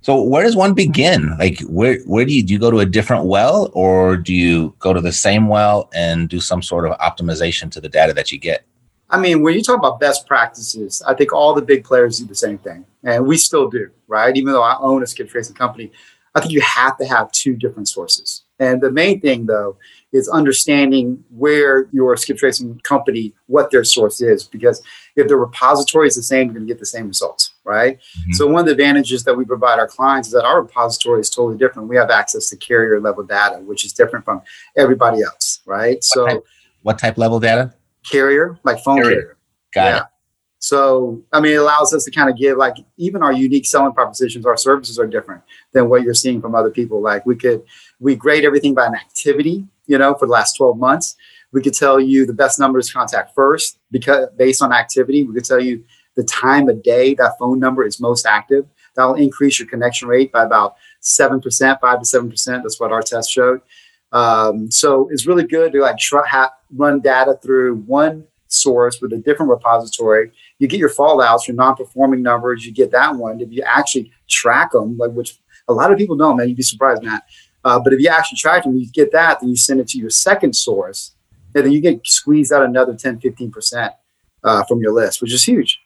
so where does one begin? Like where where do you do you go to a different well or do you go to the same well and do some sort of optimization to the data that you get? I mean, when you talk about best practices, I think all the big players do the same thing, and we still do, right? Even though I own a skip tracing company, I think you have to have two different sources. And the main thing, though, is understanding where your skip tracing company, what their source is, because if the repository is the same, you're going to get the same results, right? Mm-hmm. So one of the advantages that we provide our clients is that our repository is totally different. We have access to carrier level data, which is different from everybody else, right? What so, type, what type level data? Carrier, like phone carrier. carrier. Got yeah. it. So, I mean, it allows us to kind of give like even our unique selling propositions, our services are different than what you're seeing from other people. Like we could, we grade everything by an activity, you know, for the last 12 months. We could tell you the best numbers to contact first because based on activity, we could tell you the time of day that phone number is most active. That'll increase your connection rate by about 7%, 5 to 7%. That's what our test showed. Um, so it's really good to like try, ha- run data through one source with a different repository. You get your fallouts, your non-performing numbers. You get that one. If you actually track them, like which a lot of people don't, man, you'd be surprised, Matt. Uh, but if you actually track them, you get that, then you send it to your second source, and then you get squeezed out another 10, 15% uh, from your list, which is huge.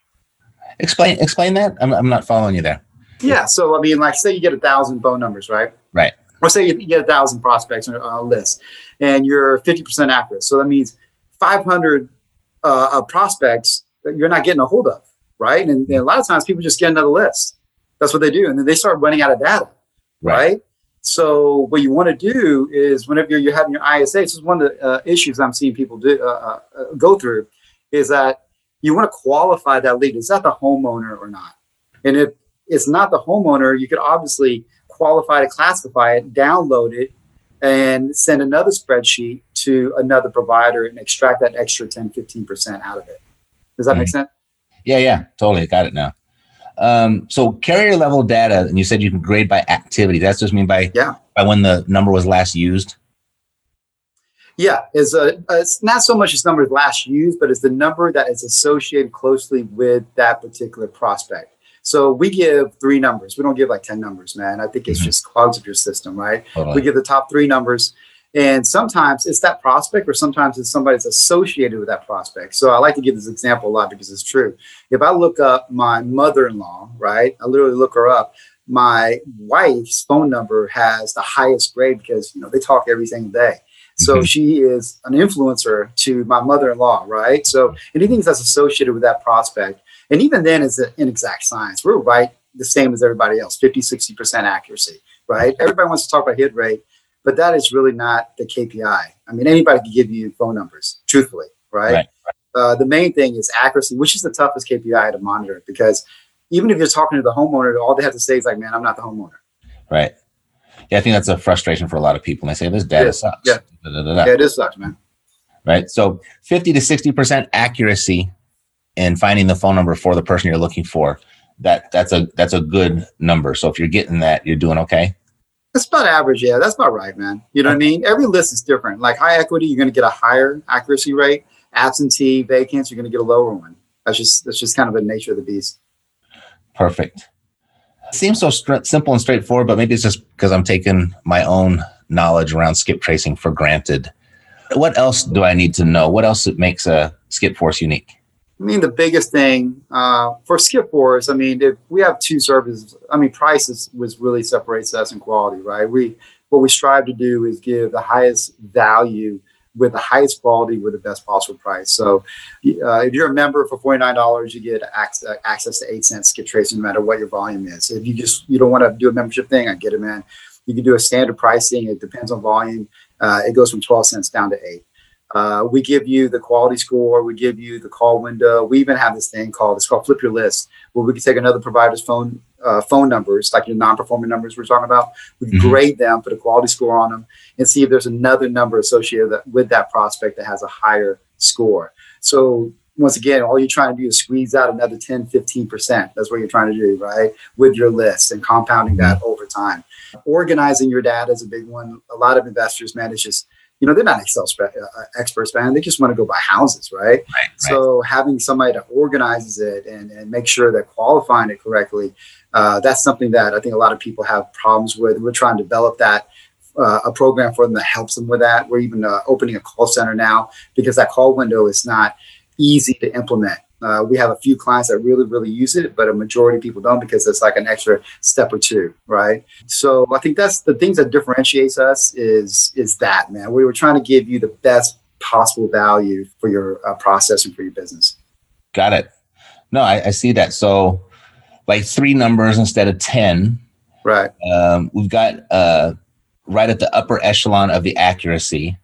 Explain explain that. I'm, I'm not following you there. Yeah. So I mean, like say you get a thousand phone numbers, right? Right or say you get a thousand prospects on a list and you're 50% accurate. So that means 500 uh, prospects that you're not getting a hold of, right? And, and, a lot of times people just get another list. That's what they do. And then they start running out of data, right? right? So what you want to do is whenever you're, you're having your ISA, this is one of the uh, issues I'm seeing people do uh, uh, uh, go through, is that you want to qualify that lead. Is that the homeowner or not? And if it's not the homeowner, you could obviously qualify to classify it, download it, and send another spreadsheet to another provider and extract that extra 10, 15% out of it. Does that mm-hmm. make sense? Yeah, yeah, totally. Got it now. Um, so carrier level data, and you said you can grade by activity. That's just mean by yeah by when the number was last used. Yeah, it's a it's not so much as number last used, but it's the number that is associated closely with that particular prospect. So we give three numbers. We don't give like 10 numbers, man. I think it's mm-hmm. just clogs up your system, right? Totally. We give the top three numbers. And sometimes it's that prospect, or sometimes it's somebody that's associated with that prospect. So I like to give this example a lot because it's true. If I look up my mother in law, right, I literally look her up, my wife's phone number has the highest grade because you know they talk every single day. So mm-hmm. she is an influencer to my mother-in-law, right? So anything that's associated with that prospect, and even then is an exact science. We're right the same as everybody else, 50, 60% accuracy, right? Everybody wants to talk about hit rate, but that is really not the KPI. I mean, anybody can give you phone numbers, truthfully, right? right. Uh, the main thing is accuracy, which is the toughest KPI to monitor because even if you're talking to the homeowner, all they have to say is like, man, I'm not the homeowner. Right. Yeah, I think that's a frustration for a lot of people. And they say this data yeah. sucks. Yeah. Da, da, da, yeah, it is sucks, man. Right. So 50 to 60% accuracy in finding the phone number for the person you're looking for. That that's a that's a good number. So if you're getting that, you're doing okay. That's about average. Yeah, that's about right, man. You know what I mean? Every list is different. Like high equity, you're going to get a higher accuracy rate. Absentee, vacants, you're going to get a lower one. That's just that's just kind of the nature of the beast. Perfect. Seems so st- simple and straightforward, but maybe it's just because I'm taking my own knowledge around skip tracing for granted. What else do I need to know? What else makes a skip force unique? I mean, the biggest thing uh, for skip force, I mean, if we have two services, I mean, prices was really separates us in quality, right? We what we strive to do is give the highest value with the highest quality with the best possible price. So uh, if you're a member for $49, you get access, access to eight cents skip tracing no matter what your volume is. If you just, you don't want to do a membership thing, I get it, man. You can do a standard pricing. It depends on volume. Uh, it goes from 12 cents down to eight. Uh, we give you the quality score. We give you the call window. We even have this thing called it's called Flip Your List, where we can take another provider's phone uh, phone numbers, like your non-performing numbers we're talking about. We mm-hmm. grade them, put a quality score on them, and see if there's another number associated with that prospect that has a higher score. So once again, all you're trying to do is squeeze out another 10, 15%. That's what you're trying to do, right? With your list and compounding that mm-hmm. over time. Organizing your data is a big one. A lot of investors, manage just you know, they're not Excel spe- uh, experts, man. They just want to go buy houses, right? right, So having somebody that organizes it and, and make sure they're qualifying it correctly, uh, that's something that I think a lot of people have problems with. We're trying to develop that. Uh, a program for them that helps them with that. We're even uh, opening a call center now because that call window is not easy to implement. Uh, we have a few clients that really, really use it, but a majority of people don't because it's like an extra step or two, right? So I think that's the things that differentiates us is is that man. We were trying to give you the best possible value for your uh, process and for your business. Got it. No, I, I, see that. So like three numbers instead of ten. Right. Um, we've got uh, right at the upper echelon of the accuracy.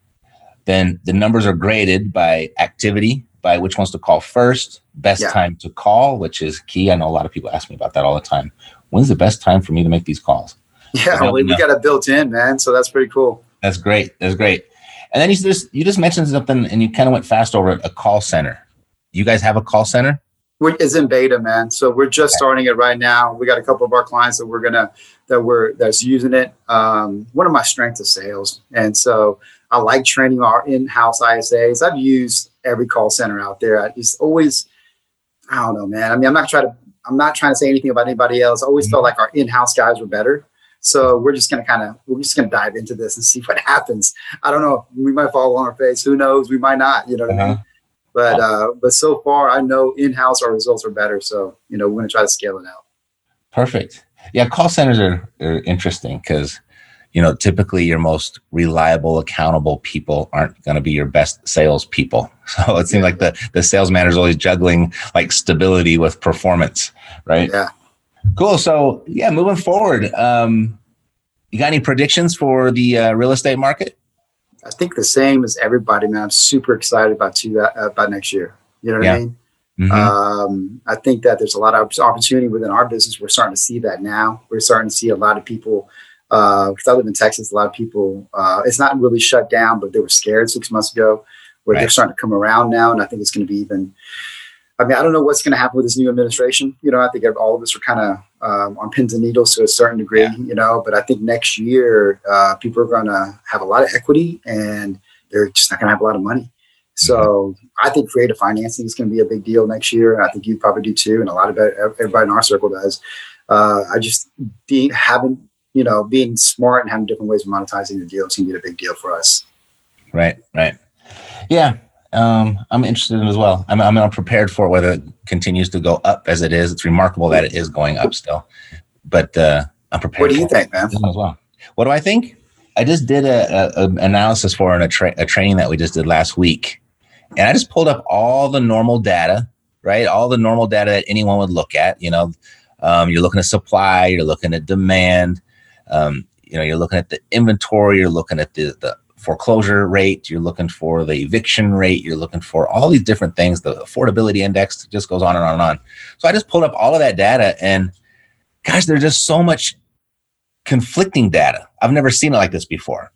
Then the numbers are graded by activity, by which ones to call first, best yeah. time to call, which is key. I know a lot of people ask me about that all the time. When's the best time for me to make these calls? Yeah, we, we got it built in, man. So that's pretty cool. That's great. That's great. And then you just you just mentioned something, and you kind of went fast over it. A call center. You guys have a call center? It's in beta, man. So we're just starting it right now. We got a couple of our clients that we're gonna that we're that's using it. Um, one of my strengths is sales, and so I like training our in-house ISAs. I've used every call center out there. I just always, I don't know, man. I mean, I'm not trying to, I'm not trying to say anything about anybody else. I always mm-hmm. felt like our in-house guys were better. So we're just gonna kind of, we're just gonna dive into this and [laughs] see what happens. I don't know. We might fall on our face. Who knows? We might not. You know what uh-huh. I mean? Uh-huh. But uh, but so far, I know in-house our results are better. So you know, we're gonna try to scale it out. Perfect. Yeah, call centers are, are interesting because you know, typically your most reliable, accountable people aren't going to be your best salespeople. [laughs] So it seems like the the sales manager is always juggling like stability with performance, right? Yeah. Cool. So yeah, moving forward, um, you got any predictions for the uh, real estate market? I think the same as everybody, man. I'm super excited about two uh, about next year. You know what yeah. I mean? Mm-hmm. Um, I think that there's a lot of opportunity within our business. We're starting to see that now. We're starting to see a lot of people because uh, I live in Texas, a lot of people, uh, it's not really shut down, but they were scared six months ago, where right. they're starting to come around now. And I think it's going to be even, I mean, I don't know what's going to happen with this new administration. You know, I think all of us are kind of um, on pins and needles to a certain degree, yeah. you know, but I think next year, uh, people are going to have a lot of equity and they're just not going to have a lot of money. So I think creative financing is going to be a big deal next year. And I think you probably do too. And a lot of everybody in our circle does. Uh, I just being, having, you know, being smart and having different ways of monetizing the deal going to be a big deal for us. Right, right. Yeah, um, I'm interested in as well. I'm, I'm prepared for whether it continues to go up as it is. It's remarkable that it is going up still, but uh, I'm prepared. What do you think, man? As well. What do I think? I just did a, a, a analysis for an, a, tra- a training that we just did last week, and I just pulled up all the normal data, right? All the normal data that anyone would look at. You know, um, you're looking at supply, you're looking at demand, um, you know, you're looking at the inventory, you're looking at the the foreclosure rate, you're looking for the eviction rate, you're looking for all these different things. The affordability index just goes on and on and on. So I just pulled up all of that data, and gosh, there's just so much conflicting data. I've never seen it like this before.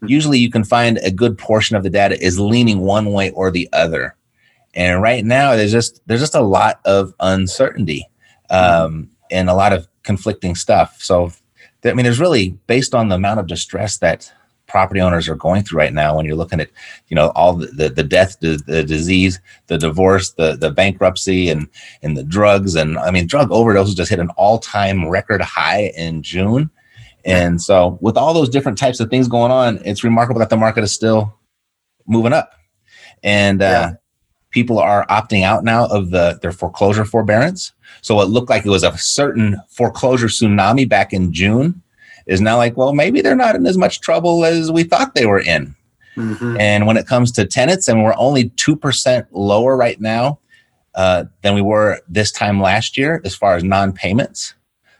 Hmm. Usually, you can find a good portion of the data is leaning one way or the other, and right now there's just there's just a lot of uncertainty um, and a lot of conflicting stuff. So, I mean, there's really based on the amount of distress that property owners are going through right now when you're looking at you know all the the, the death the, the disease the divorce the the bankruptcy and and the drugs and i mean drug overdoses just hit an all-time record high in june and so with all those different types of things going on it's remarkable that the market is still moving up and uh. People are opting out now of the their foreclosure forbearance so it looked like it was a certain foreclosure tsunami back in june is now like, well, maybe they're not in as much trouble as we thought they were in. Mm-hmm. And when it comes to tenants, and we're only 2% lower right now uh, than we were this time last year as far as non payments.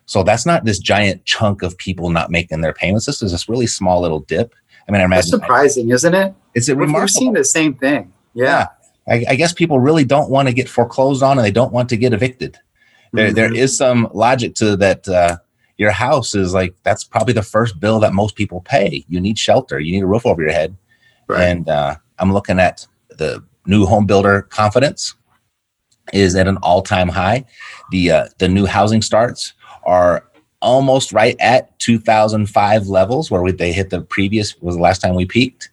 So that's not this giant chunk of people not making their payments. This is this really small little dip. I mean, I imagine. That's surprising, isn't it? It's a remarkable. We're seeing the same thing. Yeah. yeah. I, I, guess people really don't want to get foreclosed on and they don't want to get evicted. There, mm-hmm. there is some logic to that. Uh, your house is like that's probably the first bill that most people pay. You need shelter, you need a roof over your head. Right. And uh, I'm looking at the new home builder confidence is at an all-time high. The uh, the new housing starts are almost right at 2005 levels where we, they hit the previous was the last time we peaked.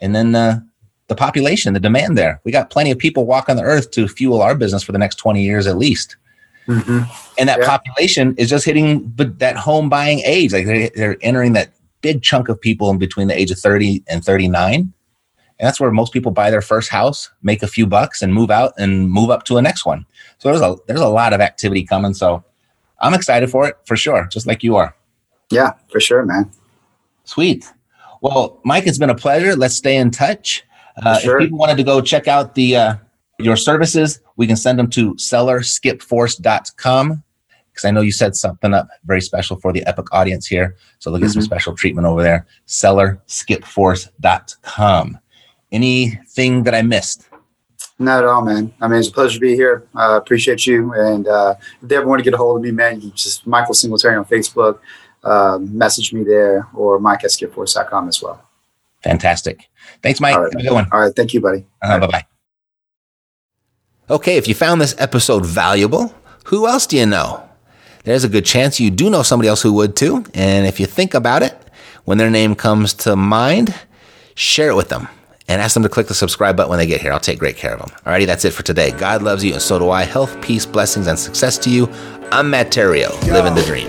And then uh, the population, the demand there. We got plenty of people walking the earth to fuel our business for the next 20 years at least. Mm-hmm. And that yeah. population is just hitting that home buying age. Like they, they're entering that big chunk of people in between the age of 30 and 39. And that's where most people buy their first house, make a few bucks, and move out and move up to a next one. So there's a there's a lot of activity coming. So I'm excited for it for sure, just like you are. Yeah, for sure, man. Sweet. Well, Mike, it's been a pleasure. Let's stay in touch. Uh, sure. If people wanted to go check out the uh, your services, we can send them to sellerskipforce.com because I know you set something up very special for the Epic audience here. So they'll get mm-hmm. some special treatment over there. Sellerskipforce.com. Anything that I missed? Not at all, man. I mean, it's a pleasure to be here. I uh, appreciate you. And uh, if they ever want to get a hold of me, man, you just Michael Singletary on Facebook, uh, message me there, or mike at skipforce.com as well. Fantastic. Thanks, Mike. All right, Have a good one. All right. Thank you, buddy. Uh, Bye bye. Okay, if you found this episode valuable, who else do you know? There's a good chance you do know somebody else who would too. And if you think about it, when their name comes to mind, share it with them and ask them to click the subscribe button when they get here. I'll take great care of them. Alrighty, that's it for today. God loves you, and so do I. Health, peace, blessings, and success to you. I'm Matt Theriault, living the dream.